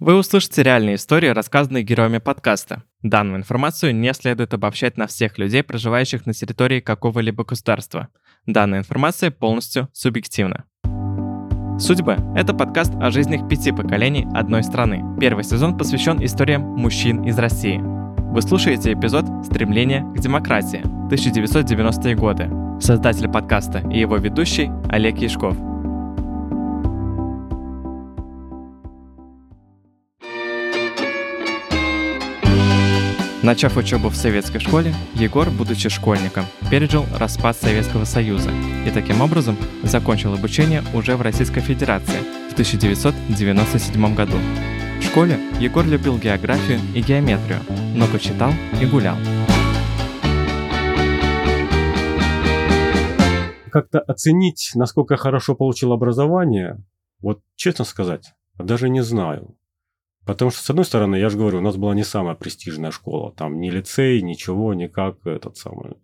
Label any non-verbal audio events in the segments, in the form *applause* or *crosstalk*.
Вы услышите реальные истории, рассказанные героями подкаста. Данную информацию не следует обобщать на всех людей, проживающих на территории какого-либо государства. Данная информация полностью субъективна. «Судьбы» — это подкаст о жизнях пяти поколений одной страны. Первый сезон посвящен историям мужчин из России. Вы слушаете эпизод «Стремление к демократии» 1990-е годы. Создатель подкаста и его ведущий Олег Яшков — Начав учебу в советской школе, Егор, будучи школьником, пережил распад Советского Союза и таким образом закончил обучение уже в Российской Федерации в 1997 году. В школе Егор любил географию и геометрию, много читал и гулял. Как-то оценить, насколько хорошо получил образование, вот честно сказать, даже не знаю. Потому что, с одной стороны, я же говорю, у нас была не самая престижная школа. Там ни лицей, ничего, никак этот самый.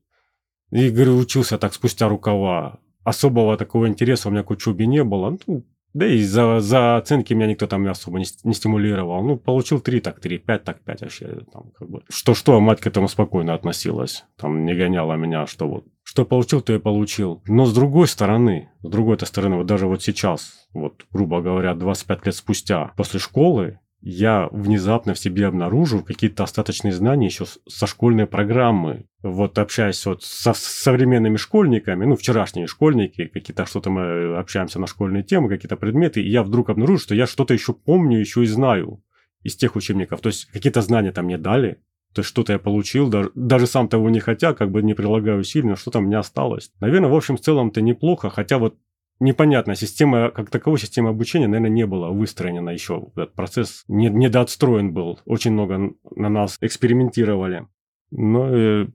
И, говорю, учился так спустя рукава. Особого такого интереса у меня к учебе не было. Ну, да и за, за оценки меня никто там особо не, не стимулировал. Ну, получил 3, так 3, 5, так 5 вообще. Там, как бы. Что-что, мать к этому спокойно относилась. Там не гоняла меня, что вот. Что получил, то и получил. Но с другой стороны, с другой-то стороны, вот даже вот сейчас, вот, грубо говоря, 25 лет спустя, после школы, я внезапно в себе обнаружил какие-то остаточные знания еще со школьной программы. Вот общаясь вот со современными школьниками, ну, вчерашние школьники, какие-то что-то мы общаемся на школьные темы, какие-то предметы, и я вдруг обнаружил, что я что-то еще помню, еще и знаю из тех учебников. То есть какие-то знания там мне дали, то есть что-то я получил, даже, даже сам того не хотя, как бы не прилагаю усилий, но что-то меня осталось. Наверное, в общем, в целом-то неплохо, хотя вот непонятно. Система, как таковой системы обучения, наверное, не была выстроена еще. Этот процесс не, недоотстроен был. Очень много на нас экспериментировали. Но э,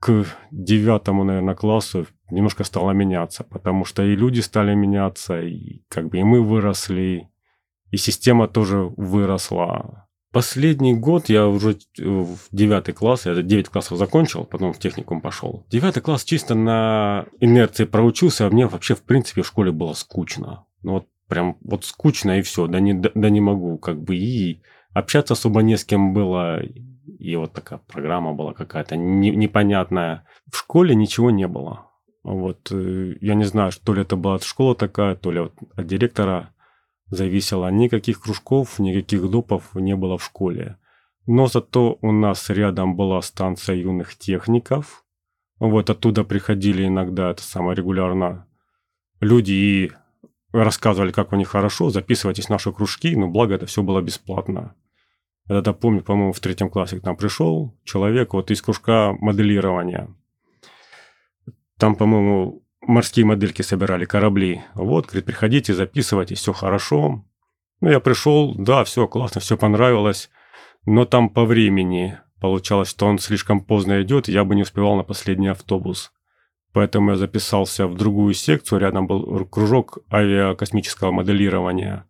к девятому, наверное, классу немножко стало меняться, потому что и люди стали меняться, и как бы и мы выросли, и система тоже выросла. Последний год я уже в девятый класс, я 9 классов закончил, потом в техникум пошел. Девятый класс чисто на инерции проучился, а мне вообще в принципе в школе было скучно. Ну вот прям вот скучно и все, да не, да не могу как бы и общаться особо не с кем было, и вот такая программа была какая-то не, непонятная. В школе ничего не было. Вот э, я не знаю, то ли это была школа такая, то ли от директора зависело. Никаких кружков, никаких допов не было в школе. Но зато у нас рядом была станция юных техников. Вот оттуда приходили иногда, это самое регулярно, люди и рассказывали, как у них хорошо, записывайтесь в наши кружки, но благо это все было бесплатно. Я тогда помню, по-моему, в третьем классе к нам пришел человек вот из кружка моделирования. Там, по-моему, морские модельки собирали, корабли. Вот, говорит, приходите, записывайте, все хорошо. Ну, я пришел, да, все классно, все понравилось. Но там по времени получалось, что он слишком поздно идет, и я бы не успевал на последний автобус. Поэтому я записался в другую секцию, рядом был кружок авиакосмического моделирования.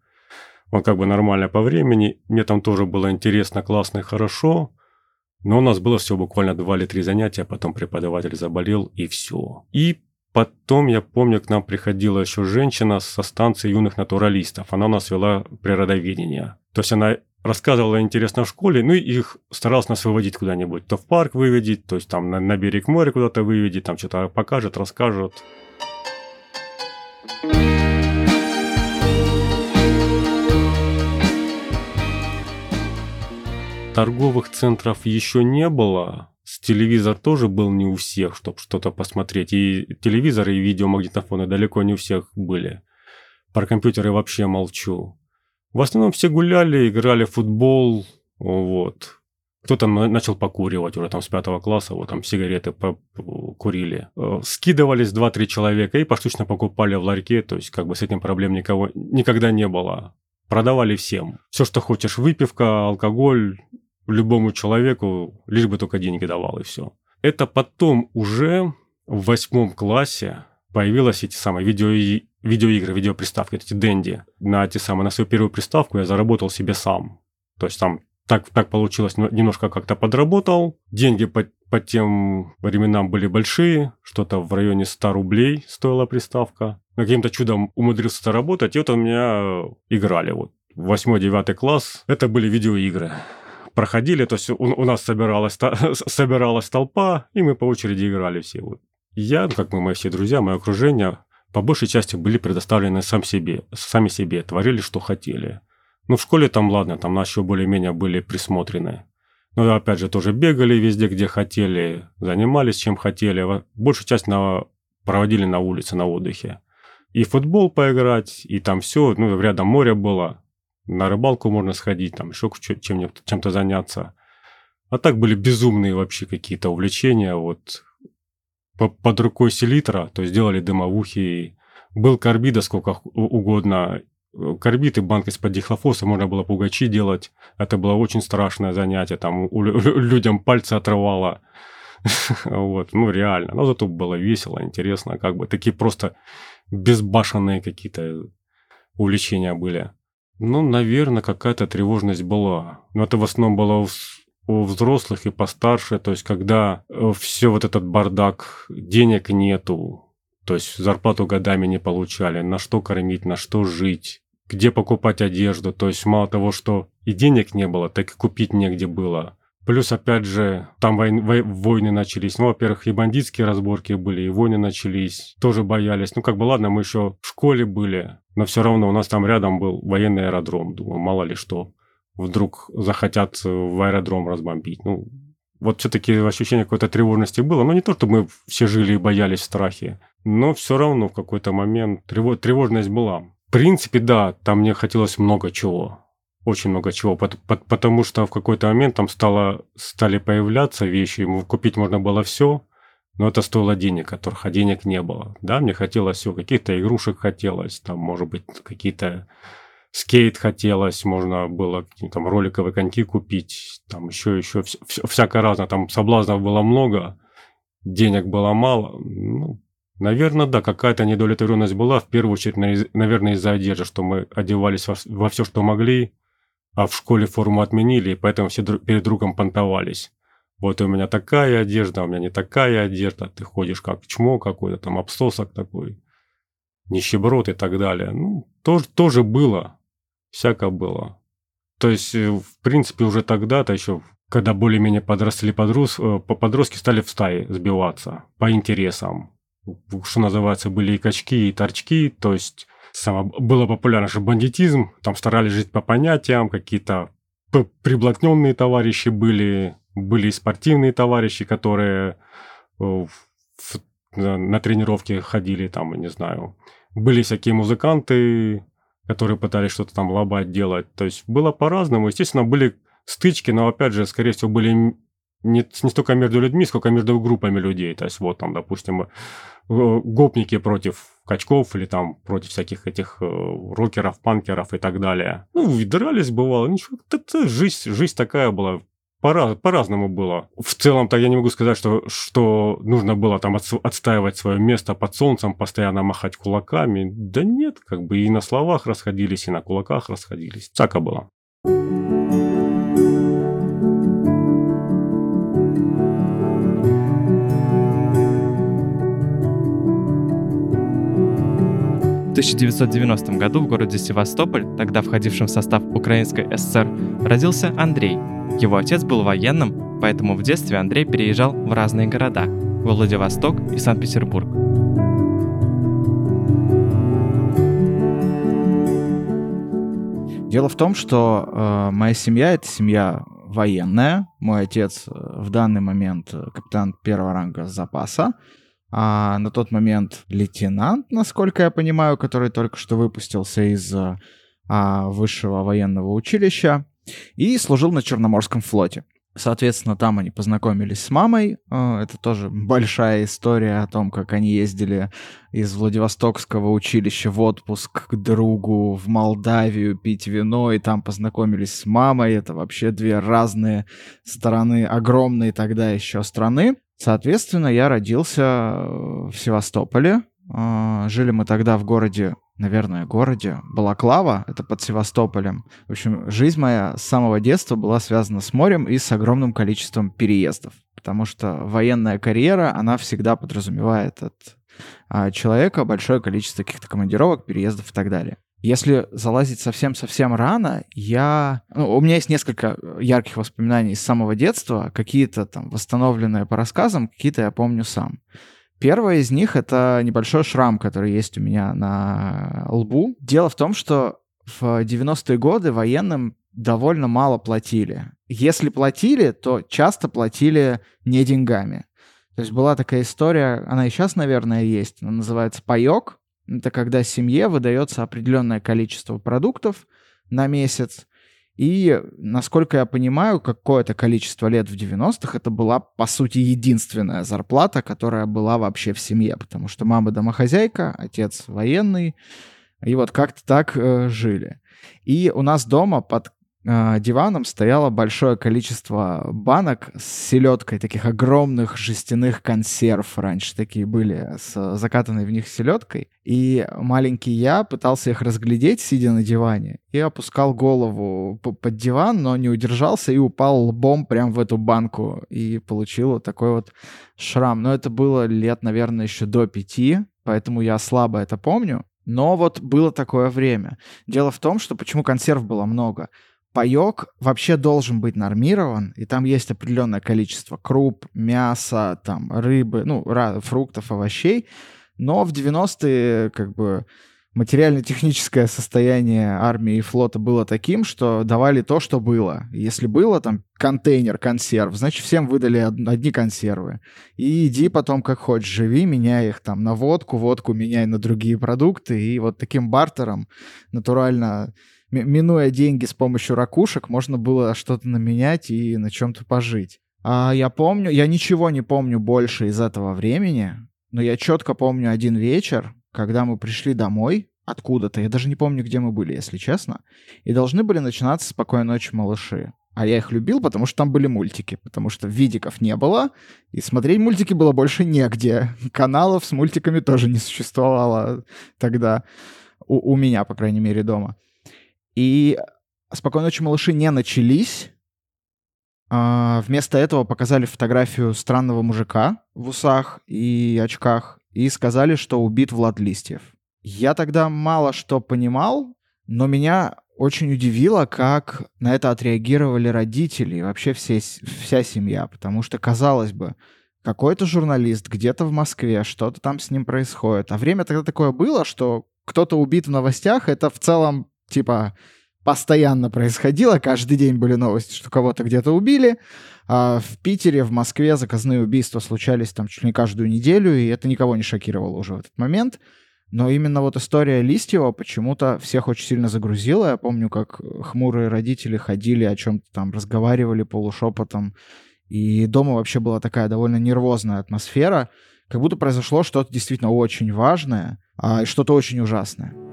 Он как бы нормально по времени, мне там тоже было интересно, классно и хорошо. Но у нас было всего буквально два или три занятия, потом преподаватель заболел и все. И Потом, я помню, к нам приходила еще женщина со станции юных натуралистов. Она нас вела природоведение. То есть она рассказывала интересно в школе, ну и их старалась нас выводить куда-нибудь. То в парк выведить, то есть там на, на берег моря куда-то выведить, там что-то покажет, расскажет. Торговых центров еще не было, телевизор тоже был не у всех, чтобы что-то посмотреть. И телевизоры и видеомагнитофоны далеко не у всех были. Про компьютеры вообще молчу. В основном все гуляли, играли в футбол, вот. Кто-то начал покуривать уже там с пятого класса, вот там сигареты курили. Э, скидывались 2-3 человека и поштучно покупали в ларьке, то есть как бы с этим проблем никого никогда не было. Продавали всем. Все, что хочешь, выпивка, алкоголь, любому человеку, лишь бы только деньги давал и все. Это потом уже в восьмом классе появились эти самые видео видеоигры, видеоприставки, эти Дэнди. На эти самые, на свою первую приставку я заработал себе сам. То есть там так, так получилось, немножко как-то подработал. Деньги по, по тем временам были большие, что-то в районе 100 рублей стоила приставка. Каким-то чудом умудрился заработать, и вот у меня играли вот 8-9 класс, это были видеоигры. Проходили, то есть у, у нас собиралась, *laughs* собиралась толпа, и мы по очереди играли все. Вот. Я, ну, как мы, мои все друзья, мое окружение, по большей части были предоставлены сам себе, сами себе, творили, что хотели. Ну, в школе там, ладно, там нас еще более-менее были присмотрены. Но, опять же, тоже бегали везде, где хотели, занимались чем хотели. Большую часть на, проводили на улице, на отдыхе. И футбол поиграть, и там все, ну, рядом море было. На рыбалку можно сходить, там еще чем- чем-то заняться. А так были безумные вообще какие-то увлечения. Вот под рукой селитра, то есть делали дымовухи. Был карбида сколько угодно. Карбид и банк из-под дихлофоса можно было пугачи делать. Это было очень страшное занятие. Там у, людям пальцы отрывало. *laughs* вот, ну реально. Но зато было весело, интересно. Как бы такие просто безбашенные какие-то увлечения были. Ну, наверное, какая-то тревожность была. Но это в основном было у взрослых и постарше, то есть когда э, все вот этот бардак, денег нету, то есть зарплату годами не получали, на что кормить, на что жить, где покупать одежду, то есть мало того, что и денег не было, так и купить негде было. Плюс, опять же, там войны, войны начались. Ну, во-первых, и бандитские разборки были, и войны начались. Тоже боялись. Ну, как бы, ладно, мы еще в школе были, но все равно у нас там рядом был военный аэродром. Думаю, мало ли что вдруг захотят в аэродром разбомбить. Ну, вот все-таки ощущение какой-то тревожности было. Но не то, что мы все жили и боялись в страхе, но все равно в какой-то момент тревожность была. В принципе, да, там мне хотелось много чего. Очень много чего, потому что в какой-то момент там стало, стали появляться вещи, купить можно было все, но это стоило денег, которых а денег не было. Да, мне хотелось все, каких-то игрушек хотелось, там, может быть, какие-то скейт хотелось, можно было там роликовые коньки купить, там еще, еще вся, всякое разное, там соблазнов было много, денег было мало, ну, Наверное, да, какая-то недовлетворенность была, в первую очередь, наверное, из-за одежды, что мы одевались во, во все, что могли, а в школе форму отменили, и поэтому все перед другом понтовались. Вот у меня такая одежда, у меня не такая одежда, ты ходишь как чмо какой-то, там обсосок такой, нищеброд и так далее. Ну, тоже, тоже было. Всяко было. То есть, э, в принципе, уже тогда-то еще, когда более-менее подросли подрос, э, подростки стали в стае сбиваться по интересам. Что называется, были и качки, и торчки, то есть само, было популярно же бандитизм, там старались жить по понятиям, какие-то приблотненные товарищи были, были и спортивные товарищи, которые э, в, на тренировки ходили, там, не знаю, были всякие музыканты, которые пытались что-то там лобать делать. То есть было по-разному. Естественно, были стычки, но опять же, скорее всего, были не, не столько между людьми, сколько между группами людей. То есть вот там, допустим, э, гопники против качков или там против всяких этих э, рокеров, панкеров и так далее. Ну, дрались бывало. Ничего, это жизнь, жизнь такая была по- по-разному было. В целом-то я не могу сказать, что, что нужно было там отстаивать свое место под солнцем, постоянно махать кулаками. Да нет, как бы и на словах расходились, и на кулаках расходились. Цака было. В 1990 году в городе Севастополь, тогда входившем в состав Украинской ССР, родился Андрей – его отец был военным, поэтому в детстве Андрей переезжал в разные города – в Владивосток и Санкт-Петербург. Дело в том, что э, моя семья это семья военная. Мой отец э, в данный момент э, капитан первого ранга запаса, а на тот момент лейтенант, насколько я понимаю, который только что выпустился из а, высшего военного училища и служил на Черноморском флоте. Соответственно, там они познакомились с мамой. А, это тоже большая история о том, как они ездили из Владивостокского училища в отпуск к другу в Молдавию пить вино, и там познакомились с мамой. Это вообще две разные стороны огромные тогда еще страны. Соответственно, я родился в Севастополе. А, жили мы тогда в городе наверное, городе Балаклава, это под Севастополем. В общем, жизнь моя с самого детства была связана с морем и с огромным количеством переездов, потому что военная карьера, она всегда подразумевает от а, человека большое количество каких-то командировок, переездов и так далее. Если залазить совсем-совсем рано, я... Ну, у меня есть несколько ярких воспоминаний с самого детства, какие-то там восстановленные по рассказам, какие-то я помню сам. Первое из них — это небольшой шрам, который есть у меня на лбу. Дело в том, что в 90-е годы военным довольно мало платили. Если платили, то часто платили не деньгами. То есть была такая история, она и сейчас, наверное, есть, она называется «паёк». Это когда семье выдается определенное количество продуктов на месяц, и, насколько я понимаю, какое-то количество лет в 90-х это была, по сути, единственная зарплата, которая была вообще в семье, потому что мама домохозяйка, отец военный, и вот как-то так э, жили. И у нас дома под диваном стояло большое количество банок с селедкой, таких огромных жестяных консерв. Раньше такие были, с закатанной в них селедкой. И маленький я пытался их разглядеть, сидя на диване, и опускал голову под диван, но не удержался и упал лбом прямо в эту банку. И получил вот такой вот шрам. Но это было лет, наверное, еще до пяти, поэтому я слабо это помню. Но вот было такое время. Дело в том, что почему консерв было много. Паёк вообще должен быть нормирован, и там есть определенное количество круп, мяса, там, рыбы, ну, фруктов, овощей. Но в 90-е, как бы, материально-техническое состояние армии и флота было таким, что давали то, что было. Если было там контейнер консерв, значит, всем выдали одни консервы. И иди потом как хочешь, живи, меняй их там на водку, водку меняй на другие продукты. И вот таким бартером натурально минуя деньги с помощью ракушек, можно было что-то наменять и на чем-то пожить. А я помню, я ничего не помню больше из этого времени, но я четко помню один вечер, когда мы пришли домой откуда-то, я даже не помню, где мы были, если честно, и должны были начинаться «Спокойной ночи, малыши». А я их любил, потому что там были мультики, потому что видиков не было, и смотреть мультики было больше негде. Каналов с мультиками тоже не существовало тогда, у, у меня, по крайней мере, дома. И «Спокойной ночи, малыши» не начались, а, вместо этого показали фотографию странного мужика в усах и очках и сказали, что убит Влад Листьев. Я тогда мало что понимал, но меня очень удивило, как на это отреагировали родители и вообще все, вся семья, потому что, казалось бы, какой-то журналист где-то в Москве, что-то там с ним происходит. А время тогда такое было, что кто-то убит в новостях, это в целом, типа, постоянно происходило, каждый день были новости, что кого-то где-то убили. А в Питере, в Москве заказные убийства случались там чуть ли не каждую неделю, и это никого не шокировало уже в этот момент. Но именно вот история Листьева почему-то всех очень сильно загрузила. Я помню, как хмурые родители ходили, о чем-то там разговаривали полушепотом. И дома вообще была такая довольно нервозная атмосфера, как будто произошло что-то действительно очень важное а, и что-то очень ужасное.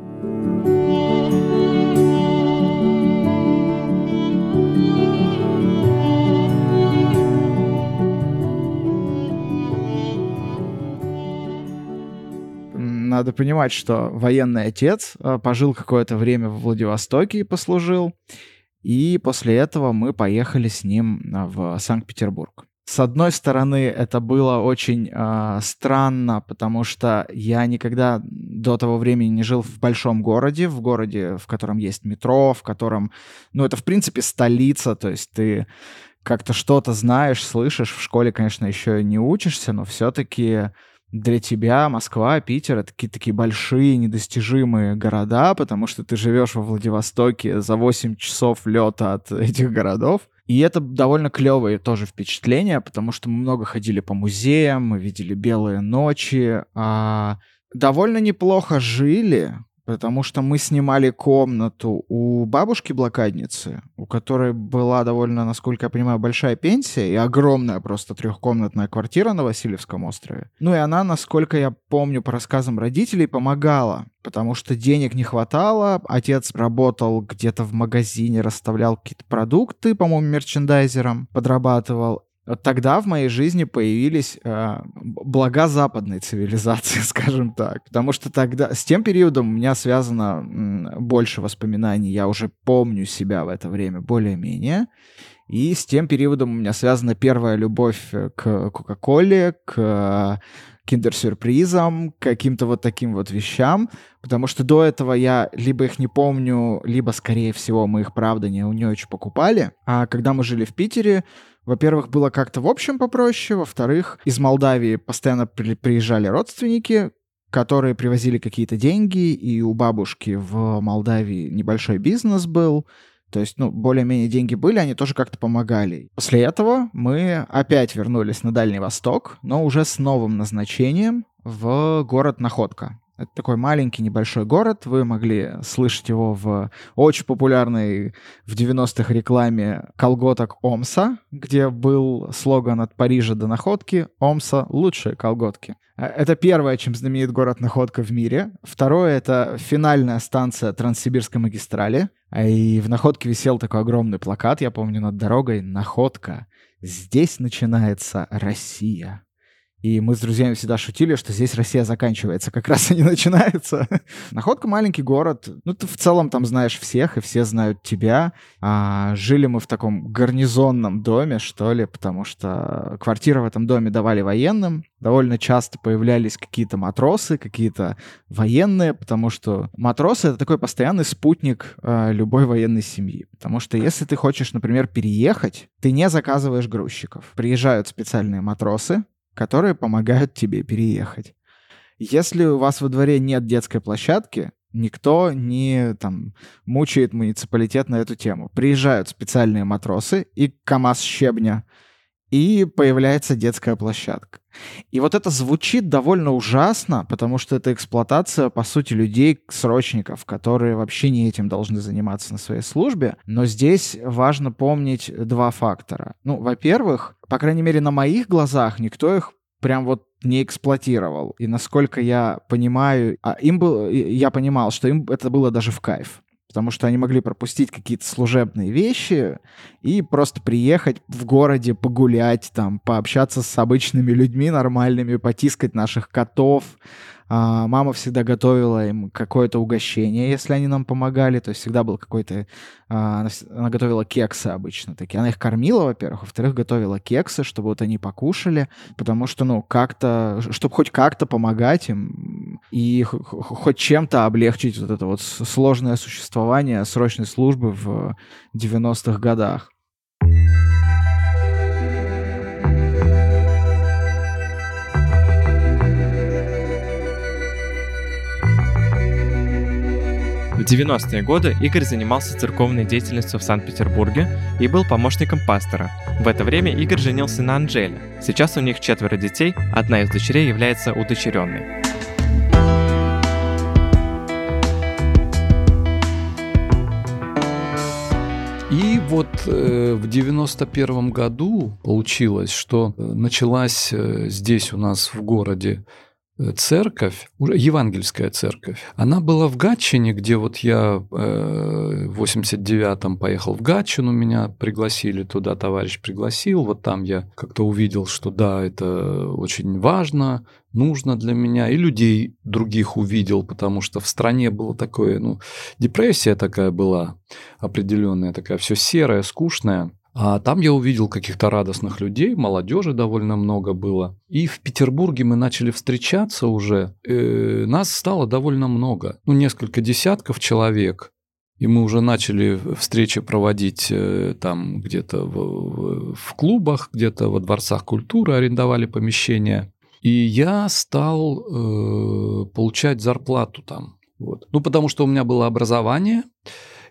Надо понимать, что военный отец э, пожил какое-то время в Владивостоке и послужил, и после этого мы поехали с ним э, в Санкт-Петербург. С одной стороны, это было очень э, странно, потому что я никогда до того времени не жил в большом городе, в городе, в котором есть метро, в котором, ну, это в принципе столица, то есть ты как-то что-то знаешь, слышишь. В школе, конечно, еще не учишься, но все-таки для тебя Москва, Питер — это такие, такие большие, недостижимые города, потому что ты живешь во Владивостоке за 8 часов лета от *laughs* этих городов. И это довольно клевое тоже впечатление, потому что мы много ходили по музеям, мы видели белые ночи, а довольно неплохо жили, Потому что мы снимали комнату у бабушки-блокадницы, у которой была довольно, насколько я понимаю, большая пенсия и огромная просто трехкомнатная квартира на Васильевском острове. Ну и она, насколько я помню по рассказам родителей, помогала, потому что денег не хватало. Отец работал где-то в магазине, расставлял какие-то продукты, по-моему, мерчендайзером подрабатывал. Тогда в моей жизни появились э, блага западной цивилизации, *laughs* скажем так. Потому что тогда, с тем периодом у меня связано м, больше воспоминаний. Я уже помню себя в это время более-менее. И с тем периодом у меня связана первая любовь к Кока-Коле, к киндер-сюрпризам, каким-то вот таким вот вещам, потому что до этого я либо их не помню, либо, скорее всего, мы их, правда, не, не очень покупали. А когда мы жили в Питере, во-первых, было как-то в общем попроще, во-вторых, из Молдавии постоянно при приезжали родственники, которые привозили какие-то деньги, и у бабушки в Молдавии небольшой бизнес был, то есть, ну, более-менее деньги были, они тоже как-то помогали. После этого мы опять вернулись на Дальний Восток, но уже с новым назначением в город Находка. Это такой маленький небольшой город. Вы могли слышать его в очень популярной в 90-х рекламе колготок Омса, где был слоган от Парижа до Находки «Омса – лучшие колготки». Э, это первое, чем знаменит город Находка в мире. Второе — это финальная станция Транссибирской магистрали. И в Находке висел такой огромный плакат, я помню, над дорогой «Находка. Здесь начинается Россия». И мы с друзьями всегда шутили, что здесь Россия заканчивается, как раз и не начинается. *laughs* Находка маленький город. Ну, ты в целом там знаешь всех, и все знают тебя. А, жили мы в таком гарнизонном доме, что ли, потому что квартиры в этом доме давали военным. Довольно часто появлялись какие-то матросы, какие-то военные, потому что матросы — это такой постоянный спутник а, любой военной семьи. Потому что если ты хочешь, например, переехать, ты не заказываешь грузчиков. Приезжают специальные матросы, которые помогают тебе переехать. Если у вас во дворе нет детской площадки, никто не там мучает муниципалитет на эту тему. Приезжают специальные матросы и КАМАЗ щебня, и появляется детская площадка. И вот это звучит довольно ужасно, потому что это эксплуатация, по сути, людей, срочников, которые вообще не этим должны заниматься на своей службе. Но здесь важно помнить два фактора. Ну, во-первых, по крайней мере, на моих глазах никто их прям вот не эксплуатировал. И насколько я понимаю, а им был, я понимал, что им это было даже в кайф потому что они могли пропустить какие-то служебные вещи и просто приехать в городе, погулять, там, пообщаться с обычными людьми нормальными, потискать наших котов, а, мама всегда готовила им какое-то угощение, если они нам помогали. То есть всегда был какой-то... А, она, она готовила кексы обычно такие. Она их кормила, во-первых. Во-вторых, готовила кексы, чтобы вот они покушали. Потому что, ну, как-то... Чтобы хоть как-то помогать им и хоть чем-то облегчить вот это вот сложное существование срочной службы в 90-х годах. В 90-е годы Игорь занимался церковной деятельностью в Санкт-Петербурге и был помощником пастора. В это время Игорь женился на Анжеле. Сейчас у них четверо детей, одна из дочерей является удочеренной. И вот э, в 91 году получилось, что э, началась э, здесь у нас в городе церковь, евангельская церковь, она была в Гатчине, где вот я э, в 89-м поехал в Гатчину, меня пригласили туда, товарищ пригласил, вот там я как-то увидел, что да, это очень важно, нужно для меня, и людей других увидел, потому что в стране было такое, ну, депрессия такая была определенная, такая все серая, скучная. А там я увидел каких-то радостных людей, молодежи довольно много было. И в Петербурге мы начали встречаться уже. Э, нас стало довольно много, ну несколько десятков человек. И мы уже начали встречи проводить э, там где-то в, в клубах, где-то во дворцах культуры арендовали помещения. И я стал э, получать зарплату там. Вот. Ну, потому что у меня было образование,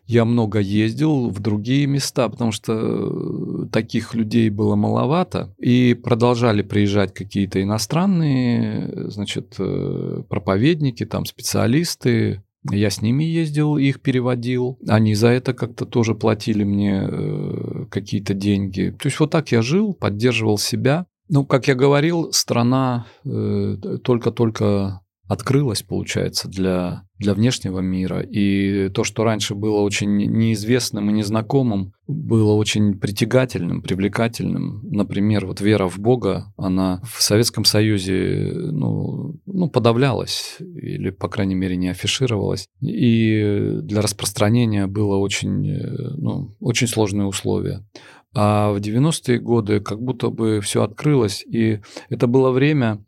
я много ездил в другие места, потому что э, таких людей было маловато. И продолжали приезжать какие-то иностранные, значит, э, проповедники, там специалисты, я с ними ездил, их переводил. Они за это как-то тоже платили мне э, какие-то деньги. То есть вот так я жил, поддерживал себя. Ну, как я говорил, страна э, только-только открылась, получается, для, для внешнего мира. И то, что раньше было очень неизвестным и незнакомым, было очень притягательным, привлекательным. Например, вот вера в Бога, она в Советском Союзе ну, ну, подавлялась или, по крайней мере, не афишировалась. И для распространения было очень, ну, очень сложные условия. А в 90-е годы как будто бы все открылось, и это было время,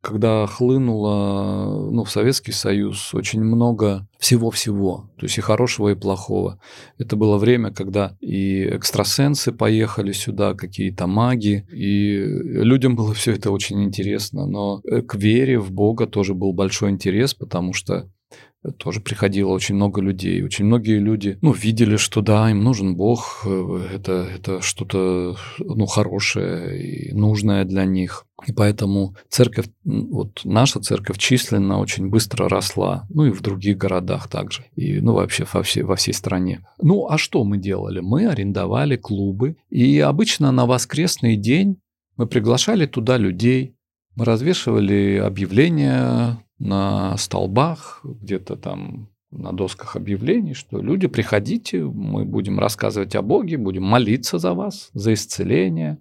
когда хлынуло ну, в Советский Союз очень много всего-всего, то есть и хорошего, и плохого. Это было время, когда и экстрасенсы поехали сюда, какие-то маги, и людям было все это очень интересно, но к вере в Бога тоже был большой интерес, потому что тоже приходило очень много людей. Очень многие люди, ну, видели, что да, им нужен Бог, э, это, это что-то, ну, хорошее и нужное для них. И поэтому церковь, вот наша церковь численно очень быстро росла, ну и в других городах также, и ну вообще во всей, во всей стране. Ну а что мы делали? Мы арендовали клубы, и обычно на воскресный день мы приглашали туда людей, мы развешивали объявления на столбах, где-то там на досках объявлений, что люди, приходите, мы будем рассказывать о Боге, будем молиться за вас, за исцеление,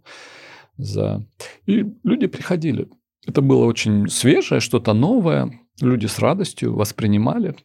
за... И люди приходили. Это было очень свежее, что-то новое. Люди с радостью воспринимали.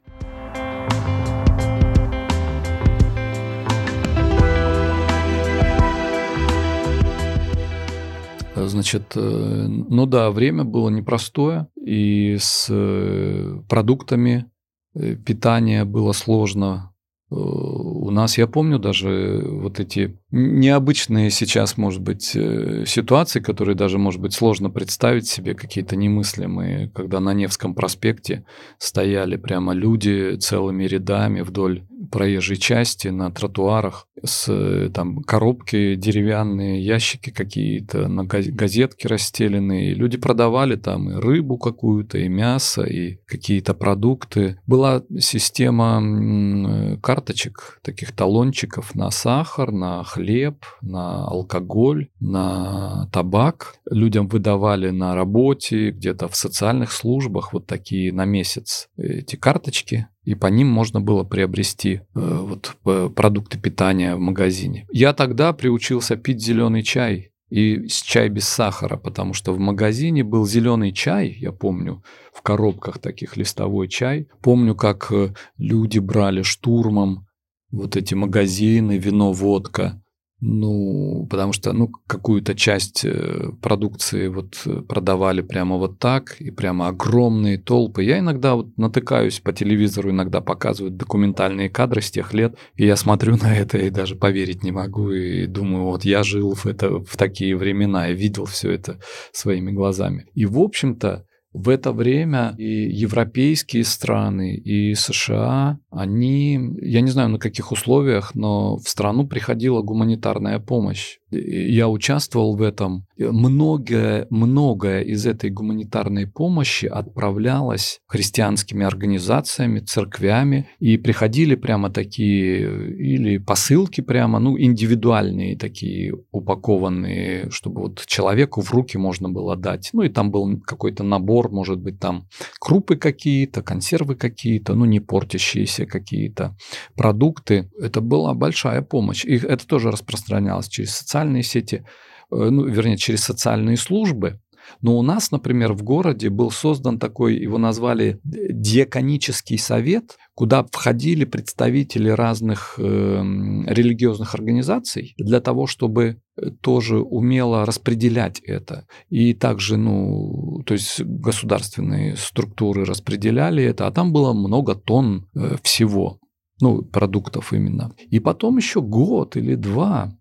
Значит, э, ну да, время было непростое, и с э, продуктами э, питания было сложно. У нас, я помню, даже вот эти необычные сейчас, может быть, ситуации, которые даже, может быть, сложно представить себе, какие-то немыслимые, когда на Невском проспекте стояли прямо люди целыми рядами вдоль проезжей части на тротуарах с там коробки деревянные, ящики какие-то, на газетки расстеленные. Люди продавали там и рыбу какую-то, и мясо, и какие-то продукты. Была система карточек, таких талончиков на сахар, на хлеб, на алкоголь, на табак. Людям выдавали на работе, где-то в социальных службах вот такие на месяц эти карточки и по ним можно было приобрести э, вот, продукты питания в магазине. Я тогда приучился пить зеленый чай и чай без сахара, потому что в магазине был зеленый чай, я помню, в коробках таких листовой чай. Помню, как э, люди брали штурмом вот эти магазины, вино, водка. Ну, потому что, ну, какую-то часть э, продукции вот э, продавали прямо вот так, и прямо огромные толпы. Я иногда вот натыкаюсь по телевизору, иногда показывают документальные кадры с тех лет, и я смотрю *laughs* на это и даже поверить не могу, и думаю, вот я жил в, это, в такие времена, и видел все это своими глазами. И, в общем-то, в это время и европейские страны, и США, они, я не знаю на каких условиях, но в страну приходила гуманитарная помощь я участвовал в этом. Многое, многое из этой гуманитарной помощи отправлялось христианскими организациями, церквями, и приходили прямо такие или посылки прямо, ну, индивидуальные такие, упакованные, чтобы вот человеку в руки можно было дать. Ну, и там был какой-то набор, может быть, там крупы какие-то, консервы какие-то, ну, не портящиеся какие-то продукты. Это была большая помощь. И это тоже распространялось через социальные социальные сети, э, ну, вернее, через социальные службы. Но у нас, например, в городе был создан такой, его назвали диаконический совет, куда входили представители разных э, религиозных организаций для того, чтобы тоже умело распределять это. И также, ну, то есть государственные структуры распределяли это, а там было много тонн э, всего ну, продуктов именно. И потом еще год или два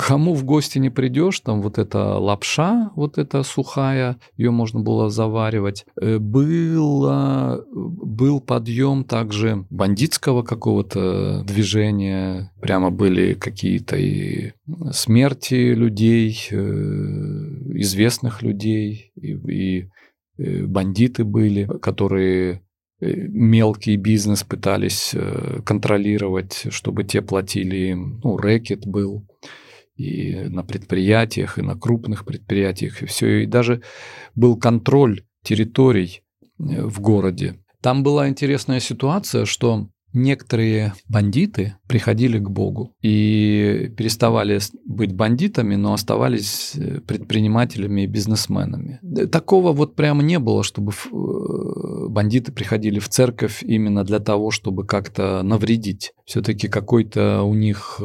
кому в гости не придешь, там вот эта лапша, вот эта сухая, ее можно было заваривать. Э, было, был подъем также бандитского какого-то движения, прямо были какие-то и смерти людей, э, известных людей, и, и э, бандиты были, которые мелкий бизнес пытались контролировать, чтобы те платили им. Ну, рэкет был и на предприятиях, и на крупных предприятиях, и все. И даже был контроль территорий э, в городе. Там была интересная ситуация, что некоторые бандиты приходили к Богу и переставали быть бандитами, но оставались э, предпринимателями и бизнесменами. Э, такого вот прямо не было, чтобы бандиты приходили в церковь именно для того, чтобы как-то навредить. Все-таки какой-то у них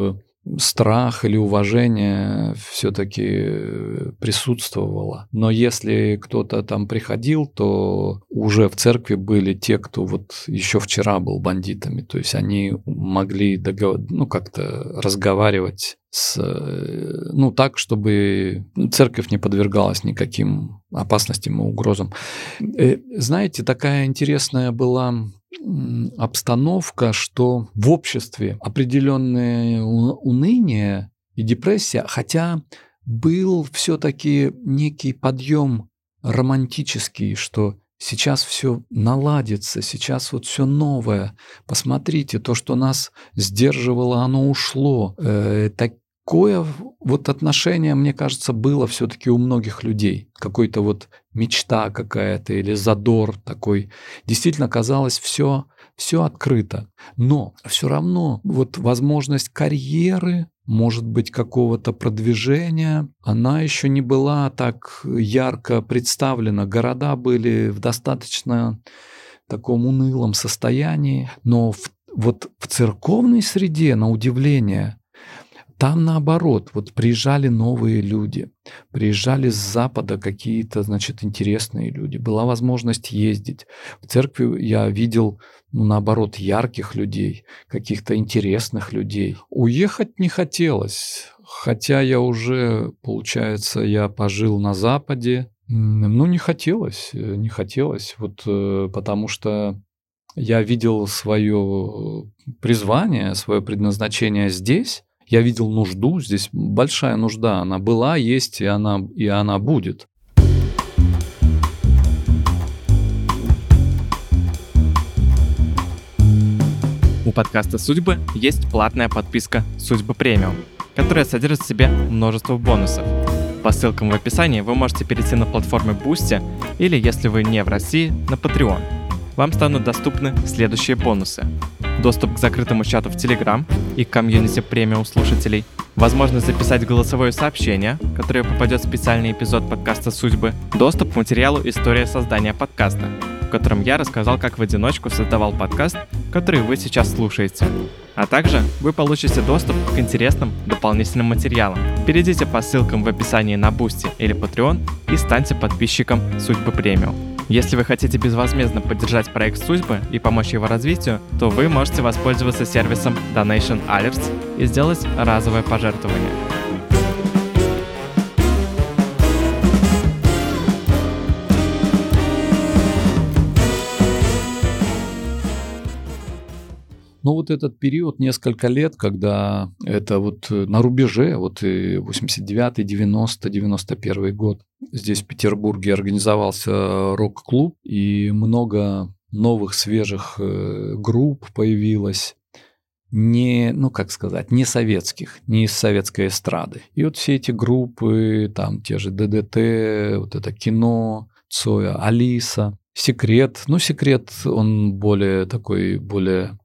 страх или уважение все-таки присутствовало. Но если кто-то там приходил, то уже в церкви были те, кто вот еще вчера был бандитами. То есть они могли договор... ну, как-то разговаривать с, ну, так, чтобы церковь не подвергалась никаким опасностям и угрозам. Э, знаете, такая интересная была обстановка, что в обществе определенное уныние и депрессия, хотя был все-таки некий подъем романтический, что сейчас все наладится, сейчас вот все новое. Посмотрите, то, что нас сдерживало, оно ушло. Э, так, Такое вот отношение, мне кажется, было все-таки у многих людей. Какой-то вот мечта какая-то или задор такой. Действительно казалось все, все открыто. Но все равно вот возможность карьеры, может быть, какого-то продвижения, она еще не была так ярко представлена. Города были в достаточно таком унылом состоянии, но в, вот в церковной среде, на удивление, там наоборот, вот приезжали новые люди, приезжали с Запада какие-то, значит, интересные люди. Была возможность ездить. В церкви я видел, ну, наоборот, ярких людей, каких-то интересных людей. Уехать не хотелось, хотя я уже, получается, я пожил на Западе. Ну, не хотелось, э, не хотелось, вот э, потому что я видел свое призвание, свое предназначение здесь, я видел нужду, здесь большая нужда, она была, есть, и она, и она будет. У подкаста «Судьбы» есть платная подписка «Судьба премиум», которая содержит в себе множество бонусов. По ссылкам в описании вы можете перейти на платформы Boosty или, если вы не в России, на Patreon. Вам станут доступны следующие бонусы доступ к закрытому чату в Telegram и к комьюнити премиум слушателей, возможность записать голосовое сообщение, которое попадет в специальный эпизод подкаста «Судьбы», доступ к материалу «История создания подкаста», котором я рассказал, как в одиночку создавал подкаст, который вы сейчас слушаете. А также вы получите доступ к интересным дополнительным материалам. Перейдите по ссылкам в описании на Boosty или Patreon и станьте подписчиком Судьбы Премиум. Если вы хотите безвозмездно поддержать проект «Судьбы» и помочь его развитию, то вы можете воспользоваться сервисом Donation Alerts и сделать разовое пожертвование. Но вот этот период, несколько лет, когда это вот э, на рубеже, вот 89-й, 90 91 год, здесь в Петербурге организовался рок-клуб, и много новых свежих э, групп появилось не, ну как сказать, не советских, не из советской эстрады. И вот все эти группы, там те же ДДТ, вот это кино, Цоя, Алиса, Секрет. Ну, Секрет, он более такой, более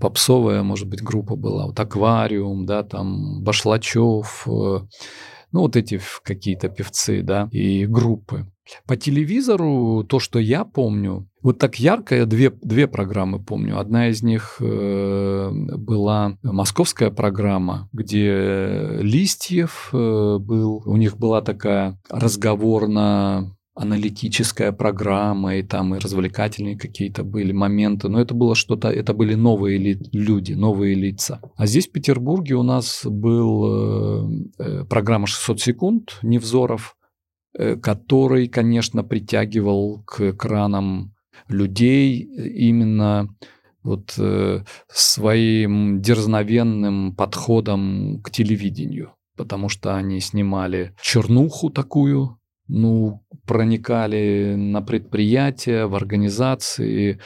попсовая, может быть, группа была, вот «Аквариум», да, там Башлачев, э, ну, вот эти какие-то певцы, да, и группы. По телевизору то, что я помню, вот так ярко я две, две программы помню. Одна из них э, была московская программа, где Листьев э, был. У них была такая разговорно аналитическая программа, и там и развлекательные какие-то были моменты, но это было что-то, это были новые ли, люди, новые лица. А здесь в Петербурге у нас был э, э программа 600 секунд Невзоров, э, который, конечно, притягивал к экранам людей именно вот э, своим дерзновенным подходом к телевидению, потому что они снимали чернуху такую, ну, проникали на предприятия, в организации,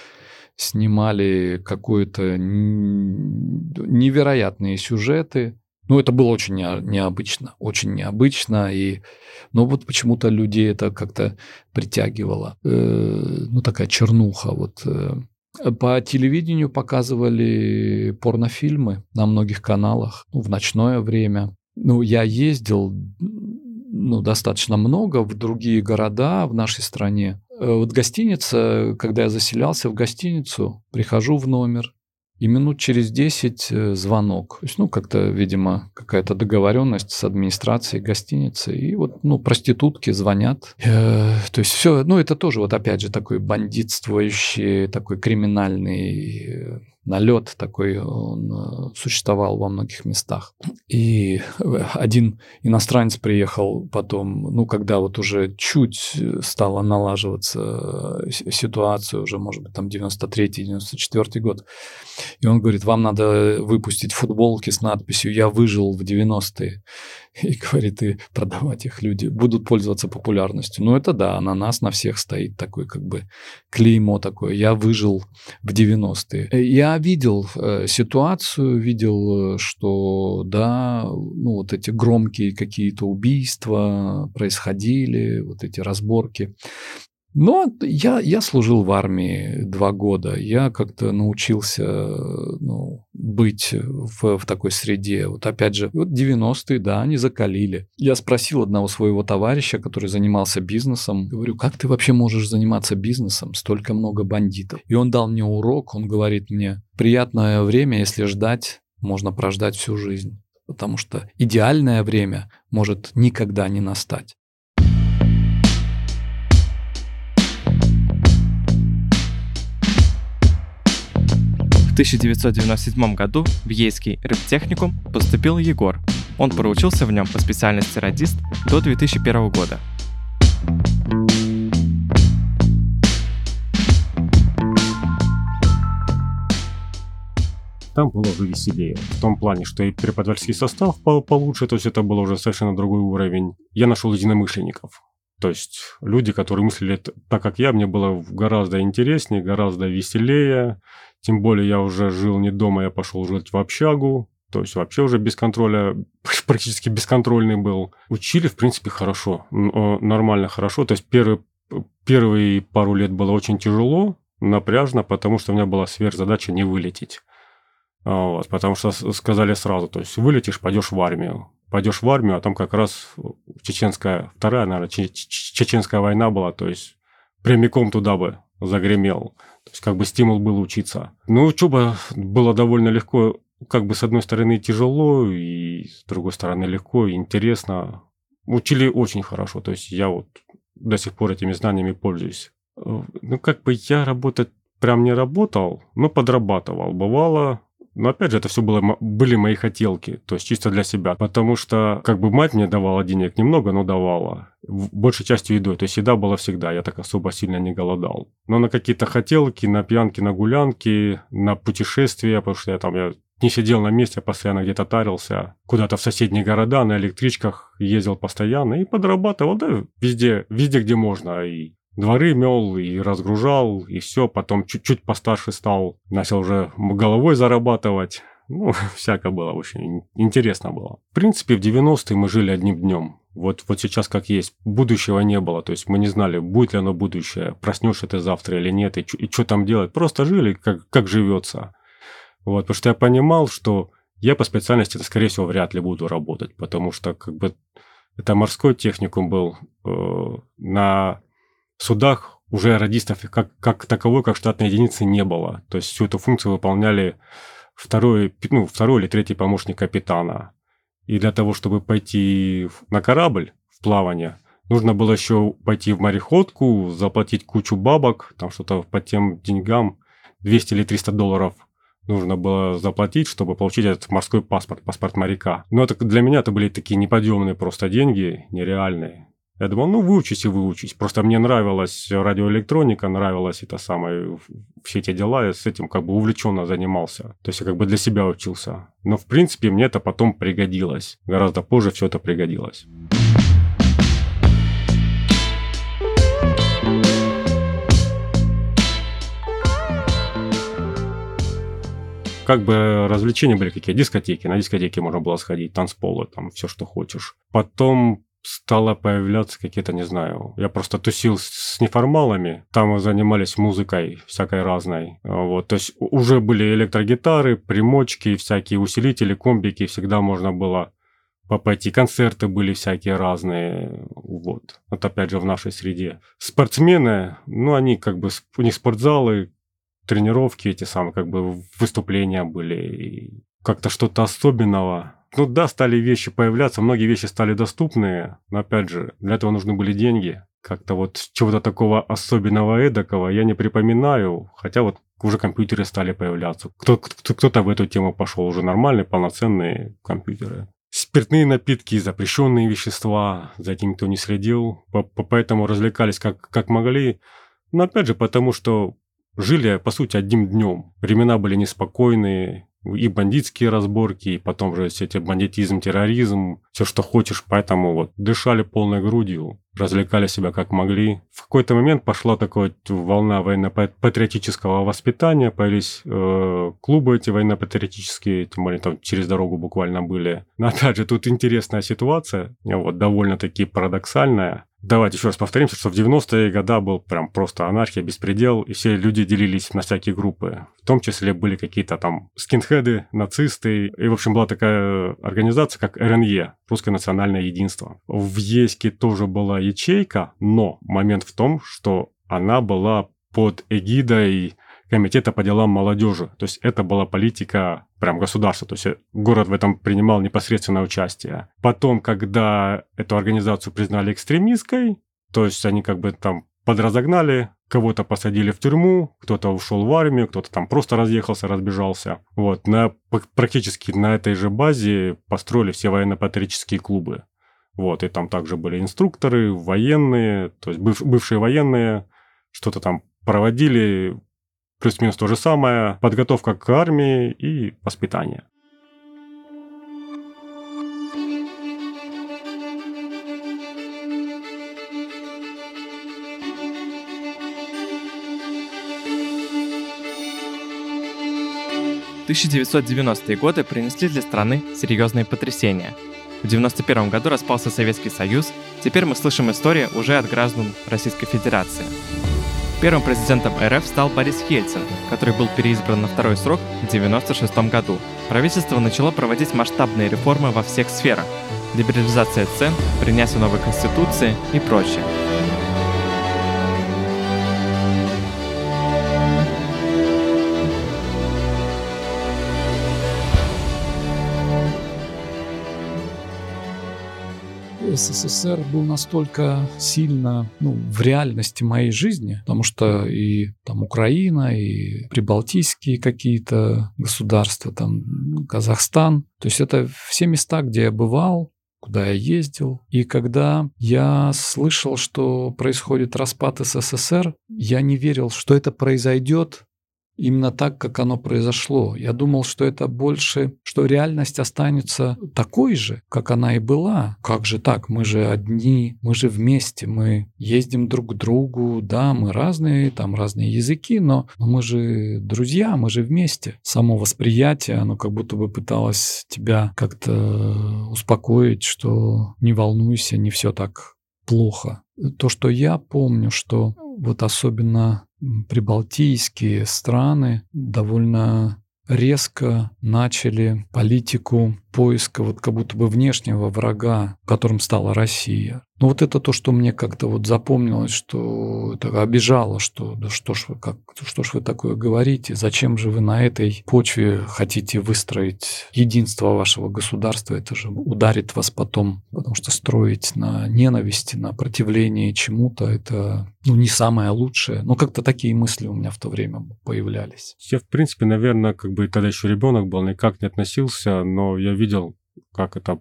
снимали какое-то невероятные сюжеты. Ну, это было очень необычно, очень необычно, и, ну, вот почему-то людей это как-то притягивало. Э, ну, такая чернуха, вот. Э. По телевидению показывали порнофильмы на многих каналах, ну, в ночное время. Ну, я ездил ну, достаточно много в другие города в нашей стране. Э, вот гостиница, когда я заселялся в гостиницу, прихожу в номер, И минут через 10 э, звонок. То есть, ну, как-то, видимо, какая-то договоренность с администрацией гостиницы. И вот, ну, проститутки звонят. Э, то есть все, ну, это тоже вот опять же такой бандитствующий, такой криминальный э, налет такой, он э, существовал во многих местах. И *laughs* один иностранец приехал потом, ну, когда вот уже чуть стала налаживаться э, ситуация, уже, может быть, там 93-94 год, и он говорит, вам надо выпустить футболки с надписью «Я выжил в 90-е». И говорит, и продавать их люди будут пользоваться популярностью. Ну, это да, на нас, на всех стоит такой как бы клеймо такое. Я выжил в 90-е. Э, я видел э, ситуацию, видел, э, что да, ну, вот эти громкие какие-то убийства происходили, вот эти разборки. Но я, я служил в армии два года. Я как-то научился ну, быть в, в такой среде. Вот опять же, вот 90-е, да, они закалили. Я спросил одного своего товарища, который занимался бизнесом, говорю, как ты вообще можешь заниматься бизнесом? Столько много бандитов. И он дал мне урок, он говорит мне, приятное время, если ждать, можно прождать всю жизнь. Потому что идеальное время может никогда не настать. 1997 году в Ейский рэптехникум поступил Егор. Он проучился в нем по специальности радист до 2001 года. Там было уже веселее. В том плане, что и преподавательский состав получше, то есть это был уже совершенно другой уровень. Я нашел единомышленников. То есть люди, которые мыслили так, как я, мне было гораздо интереснее, гораздо веселее. Тем более я уже жил не дома, я пошел жить в общагу. То есть вообще уже без контроля, *laughs* практически бесконтрольный был. Учили, в принципе, хорошо, нормально хорошо. То есть первый, первые пару лет было очень тяжело, напряжно, потому что у меня была сверхзадача не вылететь. Вот, потому что сказали сразу, то есть вылетишь, пойдешь в армию. Пойдешь в армию, а там как раз чеченская, вторая, наверное, чеченская война была, то есть прямиком туда бы загремел. Есть как бы стимул был учиться. Ну, учеба была довольно легко, как бы с одной стороны тяжело, и с другой стороны легко, и интересно. Учили очень хорошо, то есть я вот до сих пор этими знаниями пользуюсь. Ну, как бы я работать прям не работал, но подрабатывал. Бывало, но опять же, это все было, были мои хотелки, то есть чисто для себя. Потому что как бы мать мне давала денег немного, но давала. Большей частью едой. То есть еда была всегда, я так особо сильно не голодал. Но на какие-то хотелки, на пьянки, на гулянки, на путешествия, потому что я там я не сидел на месте, постоянно где-то тарился. Куда-то в соседние города на электричках ездил постоянно и подрабатывал, да, везде, везде, где можно. И дворы мел и разгружал, и все. Потом чуть-чуть постарше стал, начал уже головой зарабатывать. Ну, *laughs* всякое было очень интересно было. В принципе, в 90-е мы жили одним днем. Вот, вот сейчас как есть. Будущего не было. То есть мы не знали, будет ли оно будущее, проснешься ты завтра или нет, и что там делать. Просто жили, как, как живется. Вот, потому что я понимал, что я по специальности, скорее всего, вряд ли буду работать, потому что как бы это морской техникум был э, на судах уже радистов как, как таковой, как штатной единицы не было. То есть всю эту функцию выполняли второй, ну, второй или третий помощник капитана. И для того, чтобы пойти на корабль в плавание, нужно было еще пойти в мореходку, заплатить кучу бабок, там что-то по тем деньгам, 200 или 300 долларов нужно было заплатить, чтобы получить этот морской паспорт, паспорт моряка. Но это для меня это были такие неподъемные просто деньги, нереальные. Я думал, ну, выучись и выучись. Просто мне нравилась радиоэлектроника, нравилась это самое, все эти дела, я с этим как бы увлеченно занимался. То есть я как бы для себя учился. Но, в принципе, мне это потом пригодилось. Гораздо позже все это пригодилось. как бы развлечения были какие? Дискотеки. На дискотеке можно было сходить, танцполы, там все, что хочешь. Потом стало появляться какие-то, не знаю, я просто тусил с неформалами, там занимались музыкой всякой разной, вот, то есть уже были электрогитары, примочки, всякие усилители, комбики, всегда можно было пойти, концерты были всякие разные, вот, вот опять же в нашей среде. Спортсмены, ну, они как бы, у них спортзалы, тренировки эти самые, как бы выступления были, и как-то что-то особенного. Ну да, стали вещи появляться, многие вещи стали доступны, но опять же, для этого нужны были деньги. Как-то вот чего-то такого особенного эдакого я не припоминаю, хотя вот уже компьютеры стали появляться. Кто-то кто в эту тему пошел, уже нормальные, полноценные компьютеры. Спиртные напитки, запрещенные вещества, за этим никто не следил, поэтому развлекались как, как могли. Но опять же, потому что жили, по сути, одним днем. Времена были неспокойные, и бандитские разборки, и потом же все эти бандитизм, терроризм, все, что хочешь, поэтому вот дышали полной грудью, развлекали себя как могли. В какой-то момент пошла такая волна военно-патриотического воспитания, появились э, клубы эти военно-патриотические, тем более там через дорогу буквально были. Но опять же, тут интересная ситуация, вот довольно-таки парадоксальная. Давайте еще раз повторимся, что в 90-е годы был прям просто анархия, беспредел, и все люди делились на всякие группы. В том числе были какие-то там скинхеды, нацисты. И, в общем, была такая организация, как РНЕ, Русское национальное единство. В ЕСКе тоже была ячейка, но момент в том, что она была под эгидой комитета по делам молодежи. То есть это была политика прям государства. То есть город в этом принимал непосредственное участие. Потом, когда эту организацию признали экстремистской, то есть они как бы там подразогнали, кого-то посадили в тюрьму, кто-то ушел в армию, кто-то там просто разъехался, разбежался. Вот, на, практически на этой же базе построили все военно-патриотические клубы. Вот, и там также были инструкторы, военные, то есть быв, бывшие военные, что-то там проводили, плюс-минус то же самое, подготовка к армии и воспитание. В 1990-е годы принесли для страны серьезные потрясения. В 1991 году распался Советский Союз, теперь мы слышим истории уже от граждан Российской Федерации. Первым президентом РФ стал Борис Ельцин, который был переизбран на второй срок в 1996 году. Правительство начало проводить масштабные реформы во всех сферах. Либерализация цен, принятие новой конституции и прочее. СССР был настолько сильно ну, в реальности моей жизни, потому что и там Украина, и прибалтийские какие-то государства, там Казахстан. То есть это все места, где я бывал, куда я ездил. И когда я слышал, что происходит распад СССР, я не верил, что это произойдет именно так, как оно произошло. Я думал, что это больше, что реальность останется такой же, как она и была. Как же так? Мы же одни, мы же вместе, мы ездим друг к другу, да, мы разные, там разные языки, но, но мы же друзья, мы же вместе. Само восприятие, оно как будто бы пыталось тебя как-то успокоить, что не волнуйся, не все так плохо. То, что я помню, что вот особенно прибалтийские страны довольно резко начали политику поиска вот как будто бы внешнего врага, которым стала Россия. Но вот это то, что мне как-то вот запомнилось, что это обижало, что да что ж вы как, что ж вы такое говорите, зачем же вы на этой почве хотите выстроить единство вашего государства, это же ударит вас потом, потому что строить на ненависти, на противлении чему-то, это ну, не самое лучшее. Но как-то такие мысли у меня в то время появлялись. Я, в принципе, наверное, как бы тогда еще ребенок был, никак не относился, но я видел, как это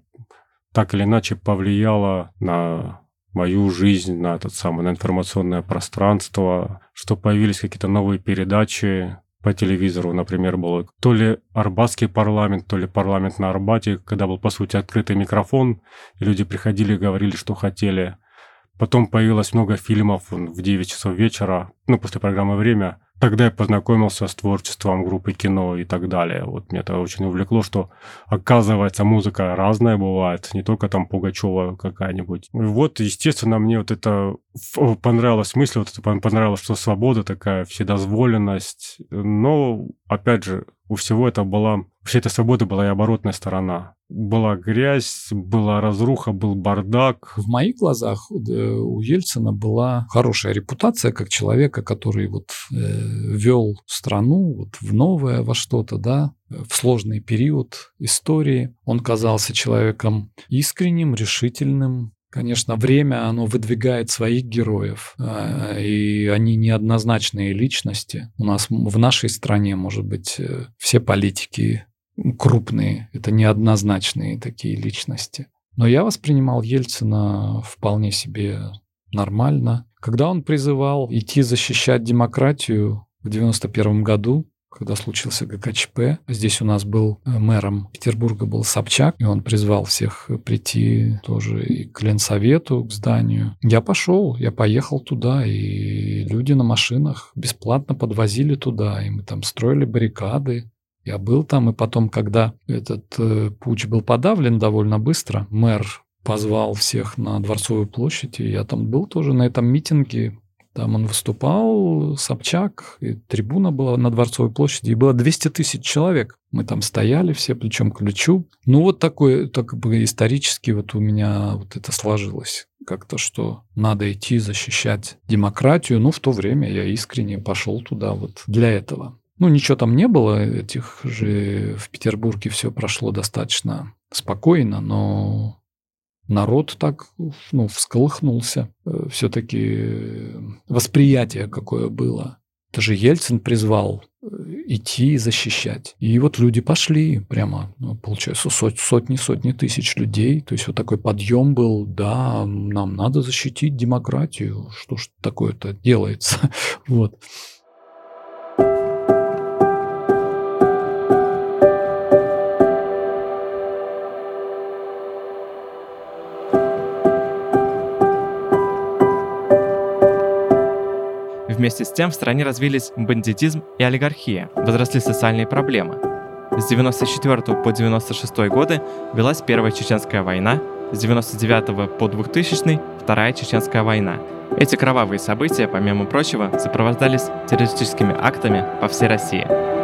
так или иначе повлияло на мою жизнь, на этот самый, на информационное пространство, что появились какие-то новые передачи по телевизору, например, был то ли Арбатский парламент, то ли парламент на Арбате, когда был, по сути, открытый микрофон, и люди приходили и говорили, что хотели. Потом появилось много фильмов в 9 часов вечера, ну, после программы «Время», Тогда я познакомился с творчеством группы кино и так далее. Вот меня это очень увлекло, что оказывается музыка разная бывает, не только там Пугачева какая-нибудь. Вот, естественно, мне вот это понравилась мысль, вот это понравилось, что свобода такая, вседозволенность. Но, опять же, у всего это была Вообще этой свободы была и оборотная сторона. Была грязь, была разруха, был бардак. В моих глазах э, у Ельцина была хорошая репутация как человека, который вот э, вел страну вот в новое во что-то, да, в сложный период истории. Он казался человеком искренним, решительным, Конечно, время, оно выдвигает своих героев, а, и они неоднозначные личности. У нас в нашей стране, может быть, э, все политики крупные, это неоднозначные такие личности. Но я воспринимал Ельцина вполне себе нормально. Когда он призывал идти защищать демократию в 91 году, когда случился ГКЧП. Здесь у нас был э, мэром Петербурга был Собчак, и он призвал всех прийти тоже и к Ленсовету, к зданию. Я пошел, я поехал туда, и люди на машинах бесплатно подвозили туда, и мы там строили баррикады. Я был там, и потом, когда этот э, путь был подавлен довольно быстро, мэр позвал всех на Дворцовую площадь, и я там был тоже на этом митинге, там он выступал, Собчак, и трибуна была на Дворцовой площади, и было 200 тысяч человек. Мы там стояли все плечом к плечу. Ну, вот такой, так бы исторически вот у меня вот это сложилось. Как-то, что надо идти защищать демократию. Ну, в то время я искренне пошел туда вот для этого. Ну, ничего там не было, этих же в Петербурге все прошло достаточно спокойно, но народ так ну, всколыхнулся. Э, Все-таки восприятие какое было. Это же Ельцин призвал э, идти и защищать. И вот люди пошли прямо, ну, получается, сот, сотни, сотни тысяч людей. То есть вот такой подъем был, да, нам надо защитить демократию. Что ж такое-то делается? *laughs* вот. Вместе с тем в стране развились бандитизм и олигархия, возросли социальные проблемы. С 94 по 96 годы велась Первая Чеченская война, с 99 по 2000 Вторая Чеченская война. Эти кровавые события, помимо прочего, сопровождались террористическими актами по всей России.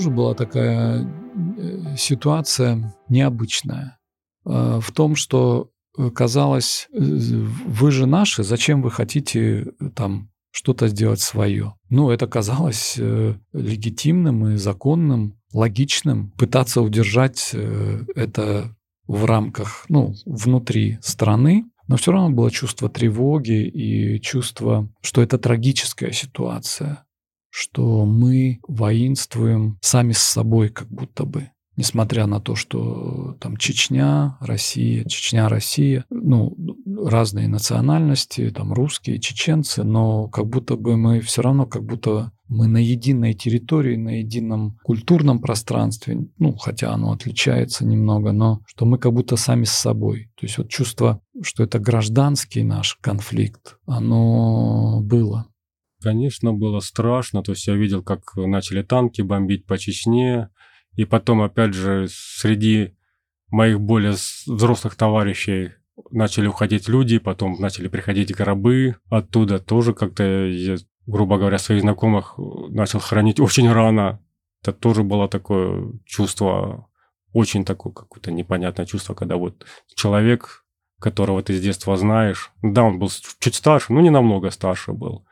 Тоже была такая э, ситуация необычная. Э, в том, что э, казалось, вы же наши, зачем вы хотите там что-то сделать свое? Ну, это казалось легитимным и законным, логичным, пытаться удержать это в рамках, ну, внутри страны, но все равно было чувство тревоги и чувство, что это трагическая ситуация, что мы воинствуем сами с собой как будто бы. Несмотря на то, что там Чечня, Россия, Чечня, Россия, ну, разные национальности, там русские, чеченцы, но как будто бы мы все равно, как будто мы на единой территории, на едином культурном пространстве, ну, хотя оно отличается немного, но что мы как будто сами с собой. То есть вот чувство, что это гражданский наш конфликт, оно было. Конечно, было страшно. То есть я видел, как начали танки бомбить по Чечне. И потом, опять же, среди моих более взрослых товарищей начали уходить люди, потом начали приходить гробы оттуда. Тоже как-то, я, грубо говоря, своих знакомых начал хранить очень рано. Это тоже было такое чувство, очень такое какое-то непонятное чувство, когда вот человек, которого ты с детства знаешь, да, он был чуть старше, но не намного старше был,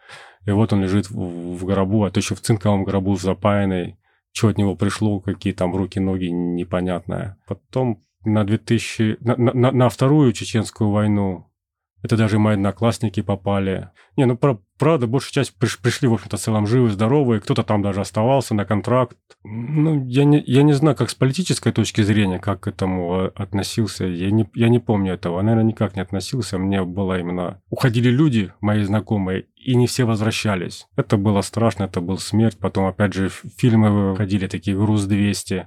и вот он лежит в, в гробу, а то еще в цинковом гробу запаянный. Что от него пришло, какие там руки, ноги, непонятное. Потом на 2000... На, на, на вторую чеченскую войну это даже мои одноклассники попали. Не, ну про, правда, большая часть приш, пришли, в общем-то, в целом живы, здоровые. Кто-то там даже оставался на контракт. Ну, я не, я не знаю, как с политической точки зрения, как к этому а, относился. Я не, я не помню этого. Наверное, никак не относился. Мне было именно... Уходили люди, мои знакомые, и не все возвращались. Это было страшно, это был смерть. Потом, опять же, фильмы выходили такие «Груз-200».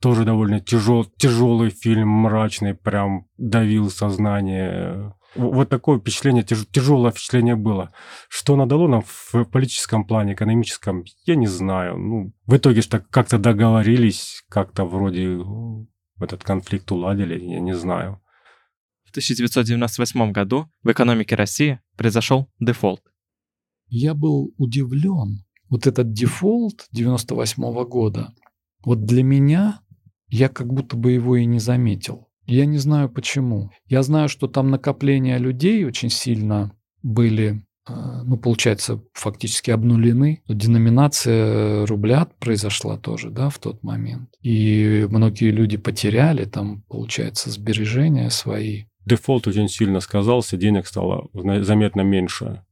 Тоже довольно тяжел, тяжелый фильм, мрачный, прям давил сознание вот такое впечатление, тяж, тяжелое впечатление было. Что оно дало нам в политическом плане, экономическом, я не знаю. Ну, в итоге что как-то договорились, как-то вроде этот конфликт уладили, я не знаю. 1998 году в экономике России произошел дефолт. Я был удивлен. Вот этот дефолт 98 года, вот для меня, я как будто бы его и не заметил. Я не знаю почему. Я знаю, что там накопления людей очень сильно были а, ну, получается, фактически обнулены. Деноминация рубля произошла тоже, да, в тот момент. И многие люди потеряли там, получается, сбережения свои. Дефолт очень сильно сказался, денег стало заметно меньше.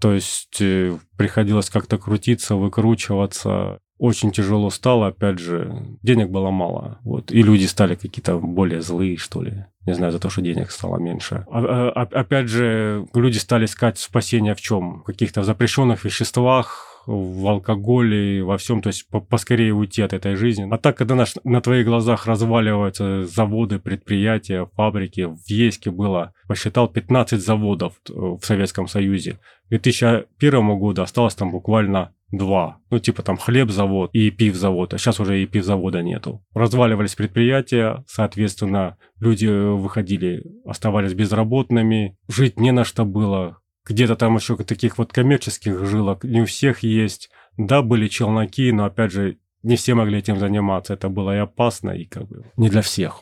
То есть э, приходилось как-то крутиться, выкручиваться очень тяжело стало, опять же, денег было мало, вот, и люди стали какие-то более злые, что ли, не знаю, за то, что денег стало меньше. А, а, опять же, люди стали искать спасения в чем? В каких-то запрещенных веществах, в алкоголе, во всем, то есть по поскорее уйти от этой жизни. А так, когда наш, на твоих глазах разваливаются заводы, предприятия, фабрики, в Ейске было, посчитал, 15 заводов в Советском Союзе. К 2001 году осталось там буквально два. Ну, типа там хлебзавод и пивзавод, а сейчас уже и пивзавода нету. Разваливались предприятия, соответственно, люди выходили, оставались безработными, жить не на что было. Где-то там еще таких вот коммерческих жилок не у всех есть. Да, были челноки, но опять же, не все могли этим заниматься. Это было и опасно, и как бы не для всех.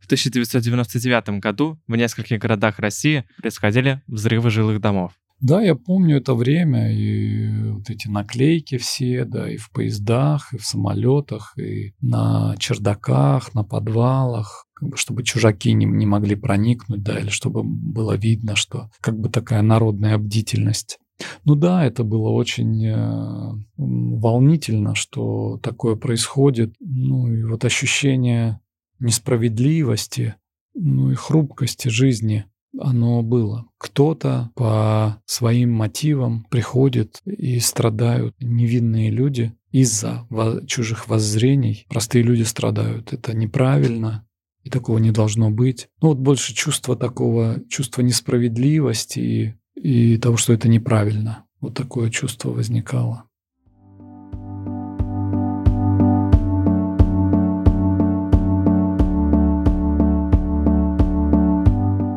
В 1999 году в нескольких городах России происходили взрывы жилых домов. Да, я помню это время, и вот эти наклейки все, да, и в поездах, и в самолетах, и на чердаках, на подвалах, чтобы чужаки не, не могли проникнуть, да, или чтобы было видно, что как бы такая народная бдительность. Ну да, это было очень э, волнительно, что такое происходит. Ну и вот ощущение несправедливости, ну и хрупкости жизни – оно было. Кто-то по своим мотивам приходит и страдают невинные люди из-за чужих воззрений. Простые люди страдают. Это неправильно, и такого не должно быть. Ну вот больше чувство такого, чувства несправедливости и, и того, что это неправильно. Вот такое чувство возникало.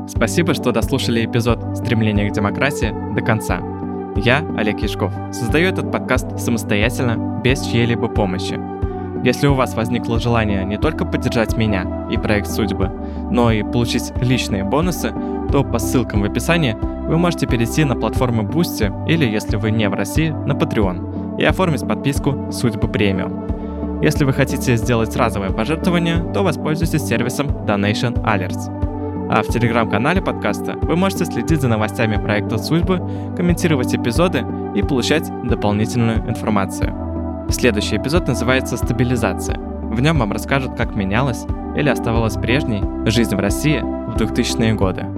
Спасибо, что дослушали эпизод «Стремление к демократии» до конца. Я, Олег Яшков, создаю этот подкаст самостоятельно, без чьей-либо помощи. Если у вас возникло желание не только поддержать меня и проект «Судьбы», но и получить личные бонусы, то по ссылкам в описании вы можете перейти на платформу Boosty или, если вы не в России, на Patreon и оформить подписку «Судьбы премиум». Если вы хотите сделать разовое пожертвование, то воспользуйтесь сервисом Donation Alerts. А в телеграм-канале подкаста вы можете следить за новостями проекта «Судьбы», комментировать эпизоды и получать дополнительную информацию. Следующий эпизод называется «Стабилизация». В нем вам расскажут, как менялась или оставалась прежней жизнь в России в 2000-е годы.